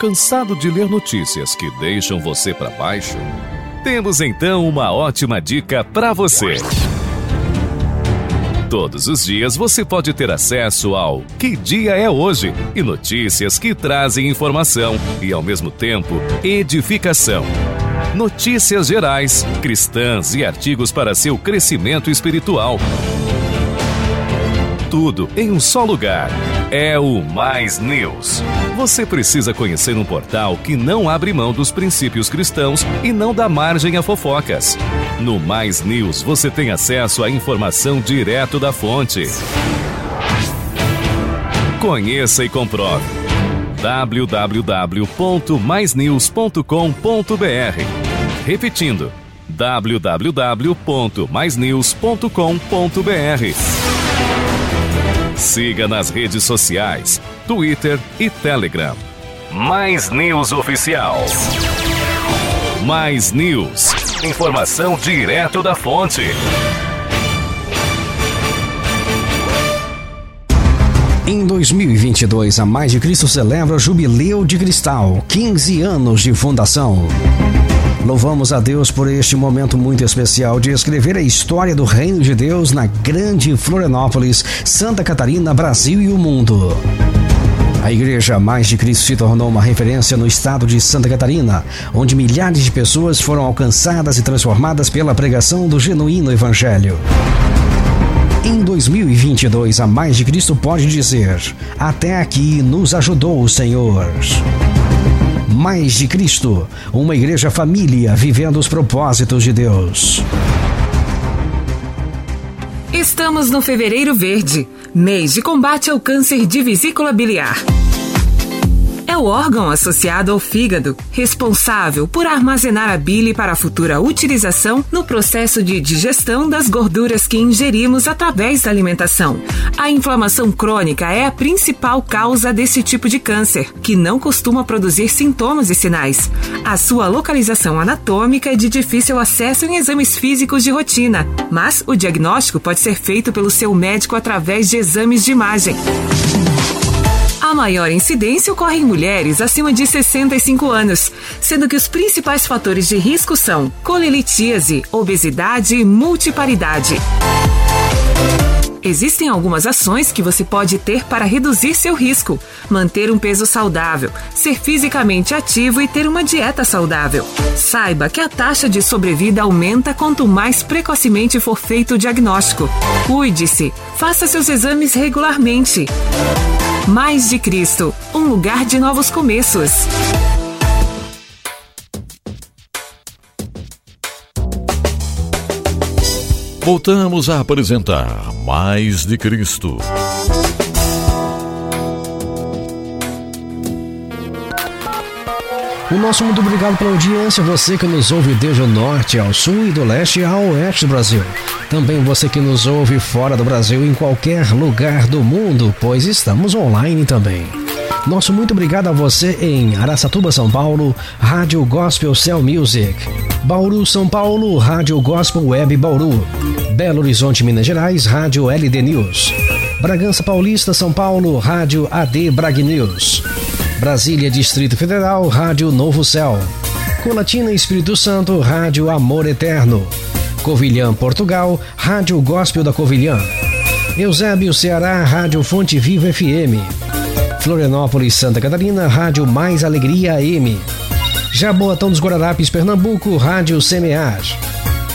Cansado de ler notícias que deixam você para baixo? Temos então uma ótima dica para você. Todos os dias você pode ter acesso ao Que Dia é Hoje e notícias que trazem informação e, ao mesmo tempo, edificação. Notícias gerais, cristãs e artigos para seu crescimento espiritual. Tudo em um só lugar é o Mais News. Você precisa conhecer um portal que não abre mão dos princípios cristãos e não dá margem a fofocas. No Mais News você tem acesso à informação direto da fonte. Conheça e comprove www.maisnews.com.br. Repetindo, www.maisnews.com.br. Siga nas redes sociais, Twitter e Telegram. Mais News Oficial. Mais News. Informação direto da fonte. Em 2022, a Mais de Cristo celebra o Jubileu de Cristal, 15 anos de fundação. Louvamos a Deus por este momento muito especial de escrever a história do Reino de Deus na grande Florianópolis, Santa Catarina, Brasil e o mundo. A Igreja Mais de Cristo se tornou uma referência no estado de Santa Catarina, onde milhares de pessoas foram alcançadas e transformadas pela pregação do genuíno Evangelho. Em 2022, a Mais de Cristo pode dizer: Até aqui nos ajudou o Senhor. Mais de Cristo, uma igreja família vivendo os propósitos de Deus. Estamos no Fevereiro Verde, mês de combate ao câncer de vesícula biliar o órgão associado ao fígado, responsável por armazenar a bile para a futura utilização no processo de digestão das gorduras que ingerimos através da alimentação. A inflamação crônica é a principal causa desse tipo de câncer, que não costuma produzir sintomas e sinais. A sua localização anatômica é de difícil acesso em exames físicos de rotina, mas o diagnóstico pode ser feito pelo seu médico através de exames de imagem. A maior incidência ocorre em mulheres acima de 65 anos, sendo que os principais fatores de risco são colelitíase, obesidade e multiparidade. Existem algumas ações que você pode ter para reduzir seu risco: manter um peso saudável, ser fisicamente ativo e ter uma dieta saudável. Saiba que a taxa de sobrevida aumenta quanto mais precocemente for feito o diagnóstico. Cuide-se, faça seus exames regularmente. Mais de Cristo, um lugar de novos começos. Voltamos a apresentar Mais de Cristo. O nosso muito obrigado pela audiência, você que nos ouve desde o norte ao sul e do leste ao oeste do Brasil. Também você que nos ouve fora do Brasil, em qualquer lugar do mundo, pois estamos online também. Nosso muito obrigado a você em Araçatuba, São Paulo, Rádio Gospel Cell Music. Bauru, São Paulo, Rádio Gospel Web Bauru. Belo Horizonte, Minas Gerais, Rádio LD News. Bragança Paulista, São Paulo, Rádio AD Brag News. Brasília, Distrito Federal, Rádio Novo Céu. Colatina, Espírito Santo, Rádio Amor Eterno. Covilhã, Portugal, Rádio Gospel da Covilhã. Eusébio, Ceará, Rádio Fonte Viva FM. Florianópolis, Santa Catarina, Rádio Mais Alegria AM. Jaboatão dos Guararapes, Pernambuco, Rádio Semear.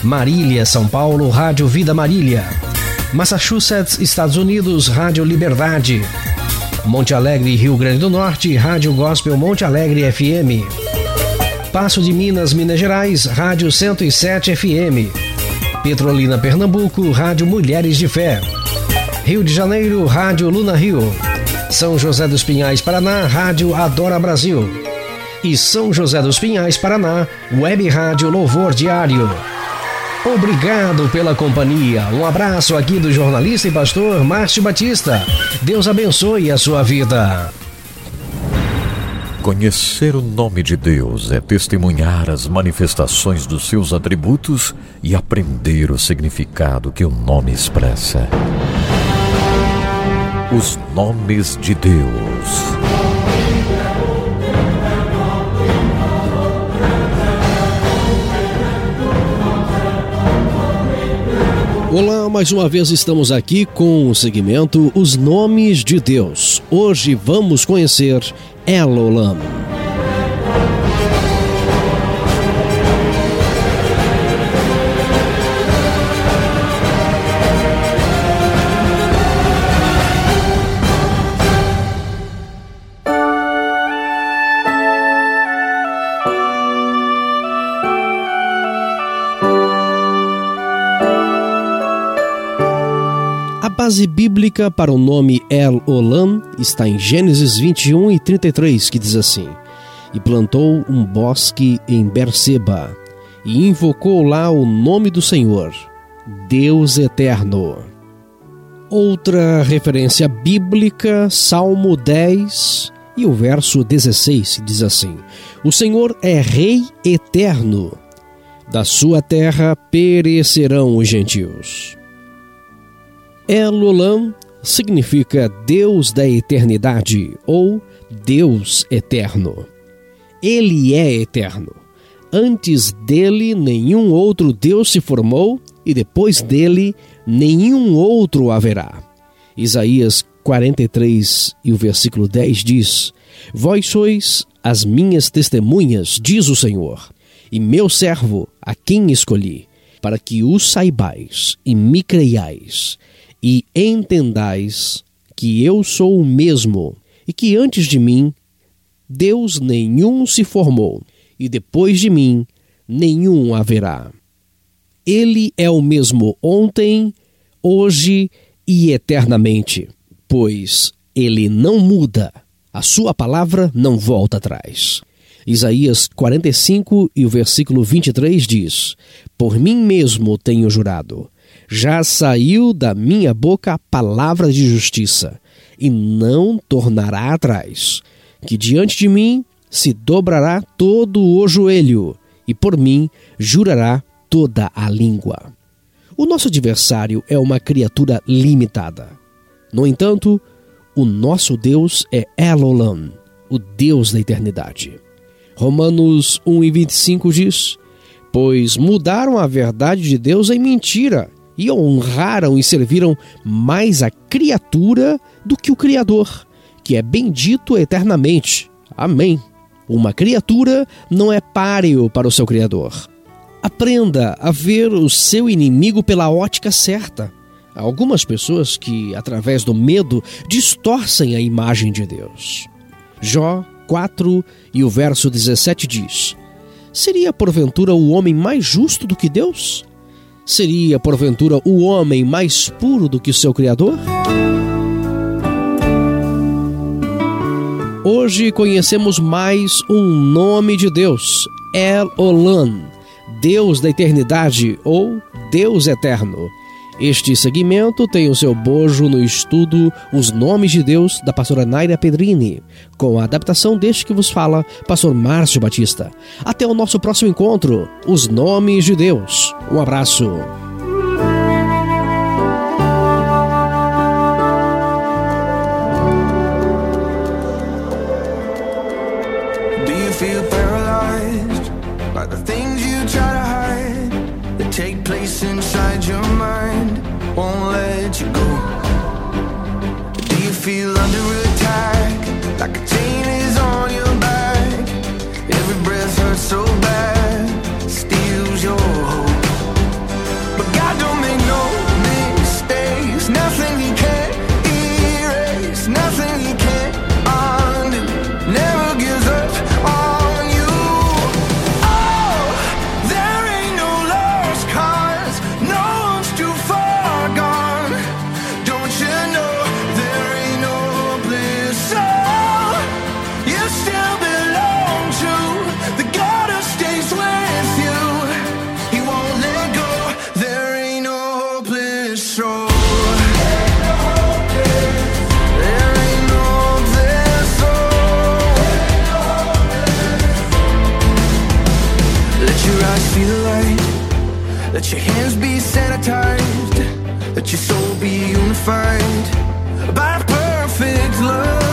Marília, São Paulo, Rádio Vida Marília. Massachusetts, Estados Unidos, Rádio Liberdade. Monte Alegre, Rio Grande do Norte, Rádio Gospel Monte Alegre FM. Passo de Minas, Minas Gerais, Rádio 107 FM. Petrolina, Pernambuco, Rádio Mulheres de Fé. Rio de Janeiro, Rádio Luna Rio. São José dos Pinhais, Paraná, Rádio Adora Brasil. E São José dos Pinhais, Paraná, Web Rádio Louvor Diário. Obrigado pela companhia. Um abraço aqui do jornalista e pastor Márcio Batista. Deus abençoe a sua vida. Conhecer o nome de Deus é testemunhar as manifestações dos seus atributos e aprender o significado que o nome expressa. Os nomes de Deus. Olá, mais uma vez estamos aqui com o segmento Os Nomes de Deus. Hoje vamos conhecer Elolam. Base bíblica para o nome El Olam está em Gênesis 21 e 33, que diz assim: E plantou um bosque em Berseba, e invocou lá o nome do Senhor, Deus Eterno. Outra referência bíblica, Salmo 10 e o verso 16 diz assim: O Senhor é Rei eterno, da sua terra perecerão os gentios. Elolam significa Deus da eternidade ou Deus eterno. Ele é eterno. Antes dele, nenhum outro Deus se formou, e depois dele, nenhum outro haverá. Isaías 43 e o versículo 10 diz: Vós sois as minhas testemunhas, diz o Senhor, e meu servo, a quem escolhi, para que o saibais e me creiais, e entendais que eu sou o mesmo e que antes de mim Deus nenhum se formou e depois de mim nenhum haverá. Ele é o mesmo ontem, hoje e eternamente, pois ele não muda, a sua palavra não volta atrás. Isaías 45 e o versículo 23 diz: Por mim mesmo tenho jurado já saiu da minha boca a palavra de justiça, e não tornará atrás, que diante de mim se dobrará todo o joelho, e por mim jurará toda a língua. O nosso adversário é uma criatura limitada. No entanto, o nosso Deus é Elolam, o Deus da eternidade. Romanos 1 e 25 diz: Pois mudaram a verdade de Deus em mentira e honraram e serviram mais a criatura do que o Criador, que é bendito eternamente. Amém. Uma criatura não é páreo para o seu Criador. Aprenda a ver o seu inimigo pela ótica certa. Há algumas pessoas que, através do medo, distorcem a imagem de Deus. Jó 4 e o verso 17 diz: Seria porventura o homem mais justo do que Deus? Seria, porventura, o homem mais puro do que seu Criador? Hoje conhecemos mais um nome de Deus, El Olam, Deus da eternidade ou Deus eterno. Este segmento tem o seu bojo no estudo Os Nomes de Deus, da pastora Naira Pedrini, com a adaptação deste que vos fala, pastor Márcio Batista. Até o nosso próximo encontro, Os Nomes de Deus. Um abraço. Feel under Eyes see the light. Let your hands be sanitized. Let your soul be unified by perfect love.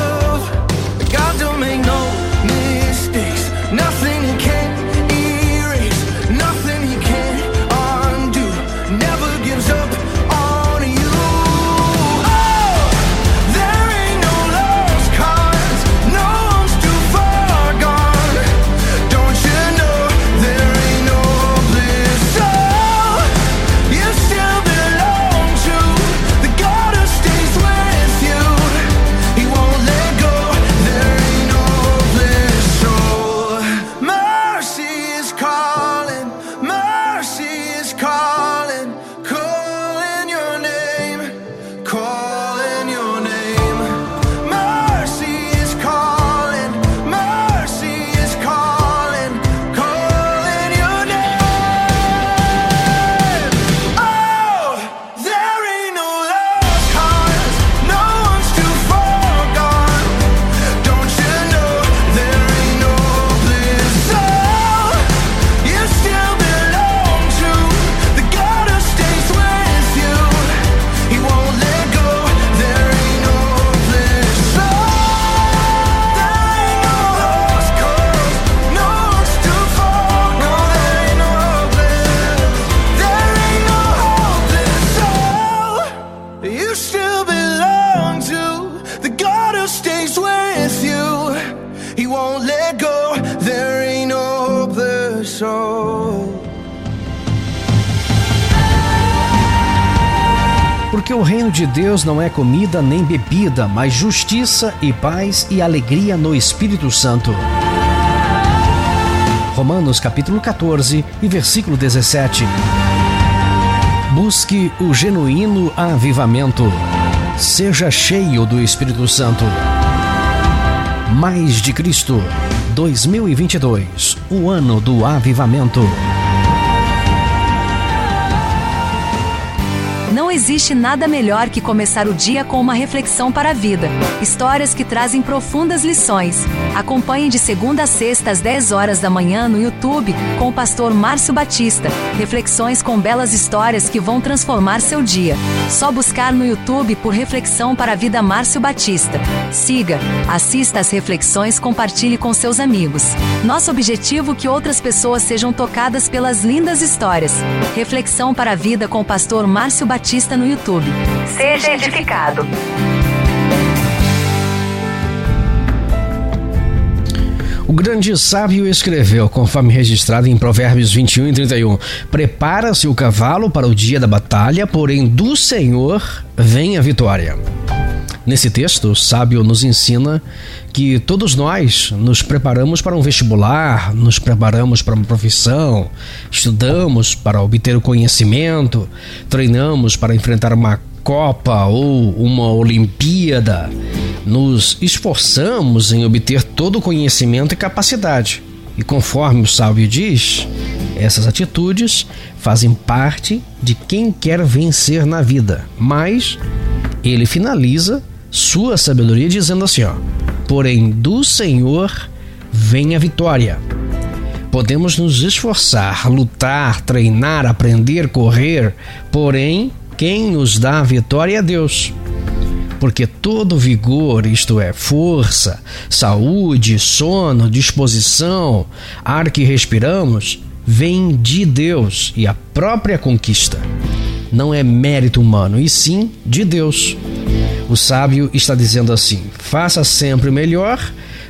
Porque o reino de Deus não é comida nem bebida, mas justiça e paz e alegria no Espírito Santo. Romanos capítulo 14 e versículo 17. Busque o genuíno avivamento. Seja cheio do Espírito Santo. Mais de Cristo 2022, o ano do avivamento. Existe nada melhor que começar o dia com uma reflexão para a vida. Histórias que trazem profundas lições. Acompanhe de segunda a sexta às 10 horas da manhã no YouTube com o pastor Márcio Batista. Reflexões com belas histórias que vão transformar seu dia. Só buscar no YouTube por Reflexão para a Vida Márcio Batista. Siga, assista às reflexões, compartilhe com seus amigos. Nosso objetivo é que outras pessoas sejam tocadas pelas lindas histórias. Reflexão para a Vida com o pastor Márcio Batista Batista no YouTube. Seja edificado. O grande sábio escreveu, conforme registrado em Provérbios 21 e 31, Prepara-se o cavalo para o dia da batalha, porém do Senhor vem a vitória. Nesse texto, o sábio nos ensina que todos nós nos preparamos para um vestibular, nos preparamos para uma profissão, estudamos para obter o conhecimento, treinamos para enfrentar uma Copa ou uma Olimpíada, nos esforçamos em obter todo o conhecimento e capacidade. E conforme o sábio diz, essas atitudes fazem parte de quem quer vencer na vida. Mas ele finaliza sua sabedoria, dizendo assim: ó, porém do Senhor vem a vitória. Podemos nos esforçar, lutar, treinar, aprender, correr, porém quem nos dá a vitória é Deus. Porque todo vigor, isto é, força, saúde, sono, disposição, ar que respiramos, vem de Deus e a própria conquista. Não é mérito humano, e sim de Deus. O sábio está dizendo assim: faça sempre melhor,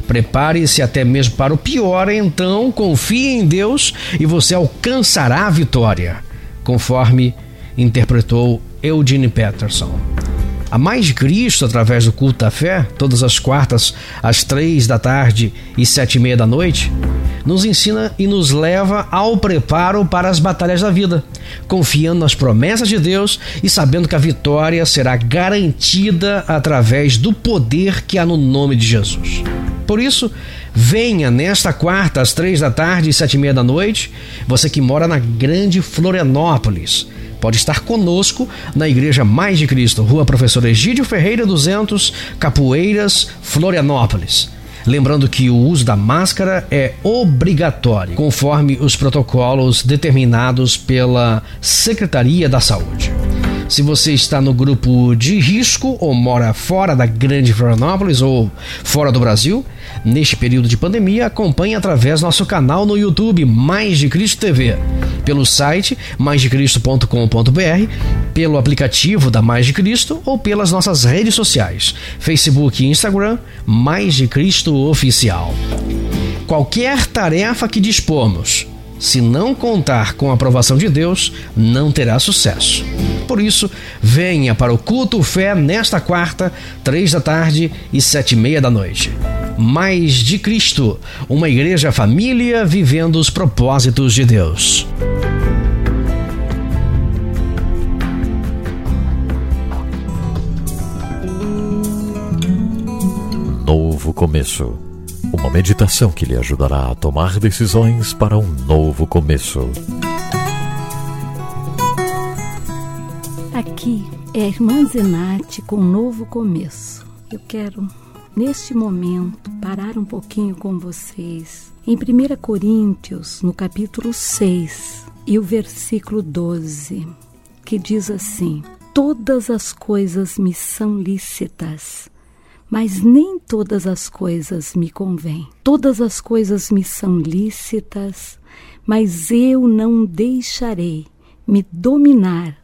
prepare-se até mesmo para o pior, então confie em Deus e você alcançará a vitória, conforme interpretou Eugene Peterson. A Mais de Cristo, através do culto da fé, todas as quartas, às três da tarde e sete e meia da noite, nos ensina e nos leva ao preparo para as batalhas da vida, confiando nas promessas de Deus e sabendo que a vitória será garantida através do poder que há no nome de Jesus. Por isso, venha nesta quarta às três da tarde e sete e meia da noite, você que mora na grande Florianópolis. Pode estar conosco na Igreja Mais de Cristo, Rua Professor Egídio Ferreira 200, Capoeiras, Florianópolis. Lembrando que o uso da máscara é obrigatório, conforme os protocolos determinados pela Secretaria da Saúde. Se você está no grupo de risco ou mora fora da Grande Florianópolis ou fora do Brasil, neste período de pandemia, acompanhe através nosso canal no YouTube Mais de Cristo TV, pelo site maisdecristo.com.br, pelo aplicativo da Mais de Cristo ou pelas nossas redes sociais, Facebook e Instagram, Mais de Cristo Oficial. Qualquer tarefa que dispomos, se não contar com a aprovação de Deus, não terá sucesso. Por isso, venha para o culto fé nesta quarta, três da tarde e sete e meia da noite. Mais de Cristo, uma igreja família vivendo os propósitos de Deus. Novo começo uma meditação que lhe ajudará a tomar decisões para um novo começo. Aqui é a irmã Zenate com um novo começo. Eu quero, neste momento, parar um pouquinho com vocês. Em 1 Coríntios, no capítulo 6 e o versículo 12, que diz assim: Todas as coisas me são lícitas mas nem todas as coisas me convêm. Todas as coisas me são lícitas, mas eu não deixarei me dominar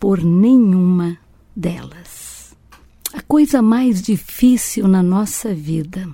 por nenhuma delas. A coisa mais difícil na nossa vida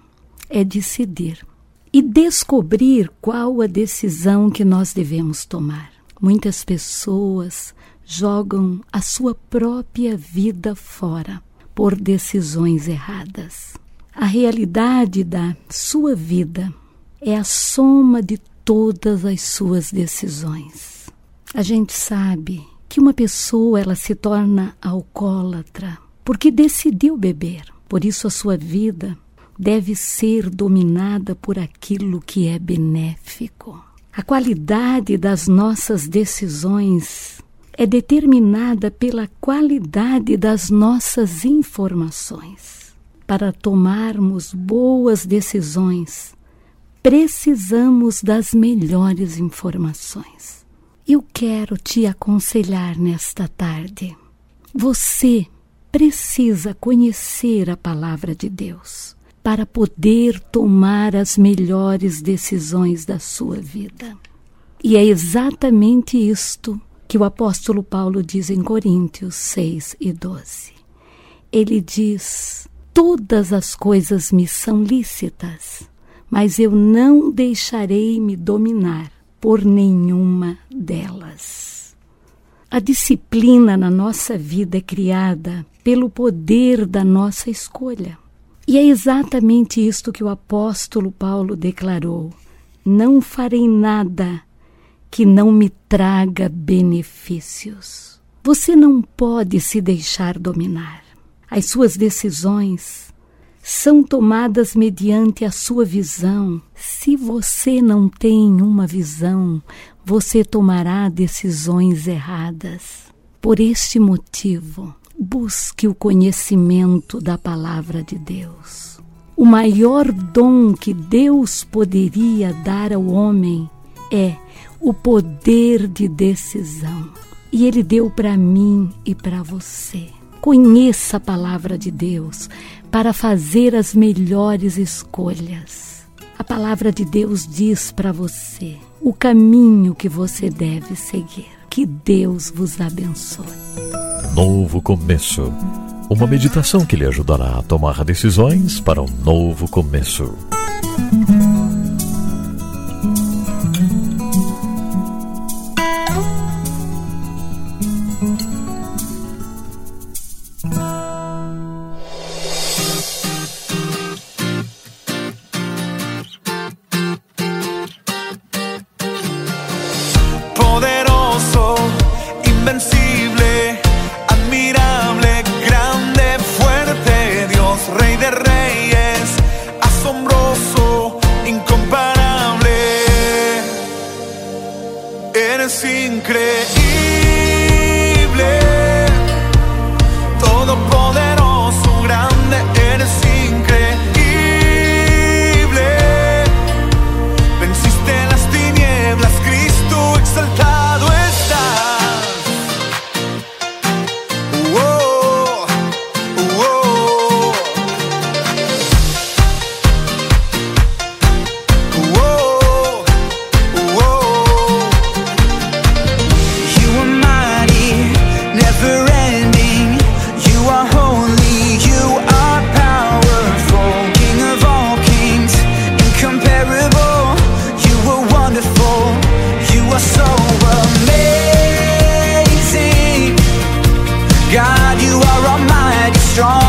é decidir. e descobrir qual a decisão que nós devemos tomar. Muitas pessoas jogam a sua própria vida fora por decisões erradas. A realidade da sua vida é a soma de todas as suas decisões. A gente sabe que uma pessoa ela se torna alcoólatra porque decidiu beber. Por isso a sua vida deve ser dominada por aquilo que é benéfico. A qualidade das nossas decisões é determinada pela qualidade das nossas informações. Para tomarmos boas decisões, precisamos das melhores informações. Eu quero te aconselhar nesta tarde. Você precisa conhecer a palavra de Deus para poder tomar as melhores decisões da sua vida. E é exatamente isto que o apóstolo Paulo diz em Coríntios 6 e 12. Ele diz: Todas as coisas me são lícitas, mas eu não deixarei me dominar por nenhuma delas. A disciplina na nossa vida é criada pelo poder da nossa escolha. E é exatamente isto que o apóstolo Paulo declarou: Não farei nada que não me traga benefícios. Você não pode se deixar dominar. As suas decisões são tomadas mediante a sua visão. Se você não tem uma visão, você tomará decisões erradas. Por este motivo, busque o conhecimento da palavra de Deus. O maior dom que Deus poderia dar ao homem é o poder de decisão. E Ele deu para mim e para você. Conheça a palavra de Deus para fazer as melhores escolhas. A palavra de Deus diz para você o caminho que você deve seguir. Que Deus vos abençoe. Novo começo. Uma meditação que lhe ajudará a tomar decisões para um novo começo. strong.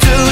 do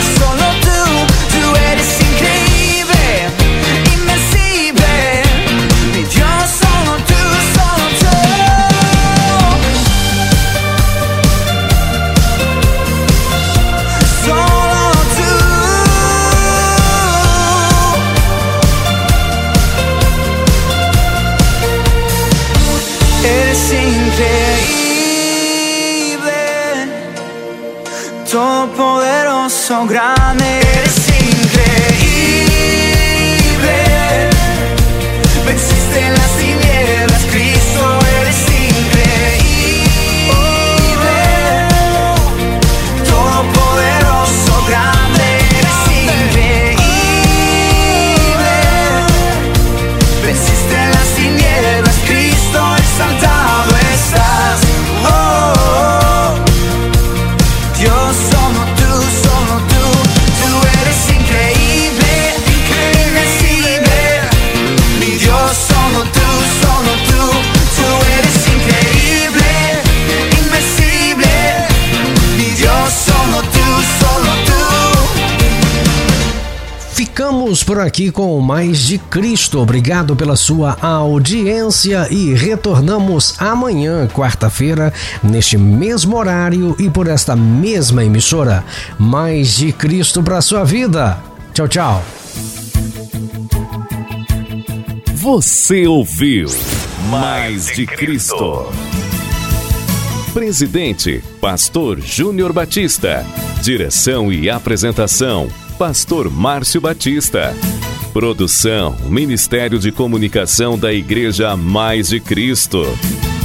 aqui com mais de Cristo. Obrigado pela sua audiência e retornamos amanhã, quarta-feira, neste mesmo horário e por esta mesma emissora. Mais de Cristo para sua vida. Tchau, tchau. Você ouviu Mais de Cristo. Presidente, Pastor Júnior Batista. Direção e apresentação, Pastor Márcio Batista. Produção, Ministério de Comunicação da Igreja Mais de Cristo.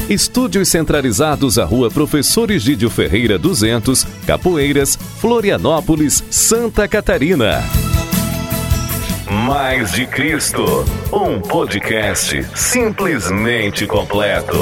Estúdios centralizados à Rua Professor Egídio Ferreira 200, Capoeiras, Florianópolis, Santa Catarina. Mais de Cristo, um podcast simplesmente completo.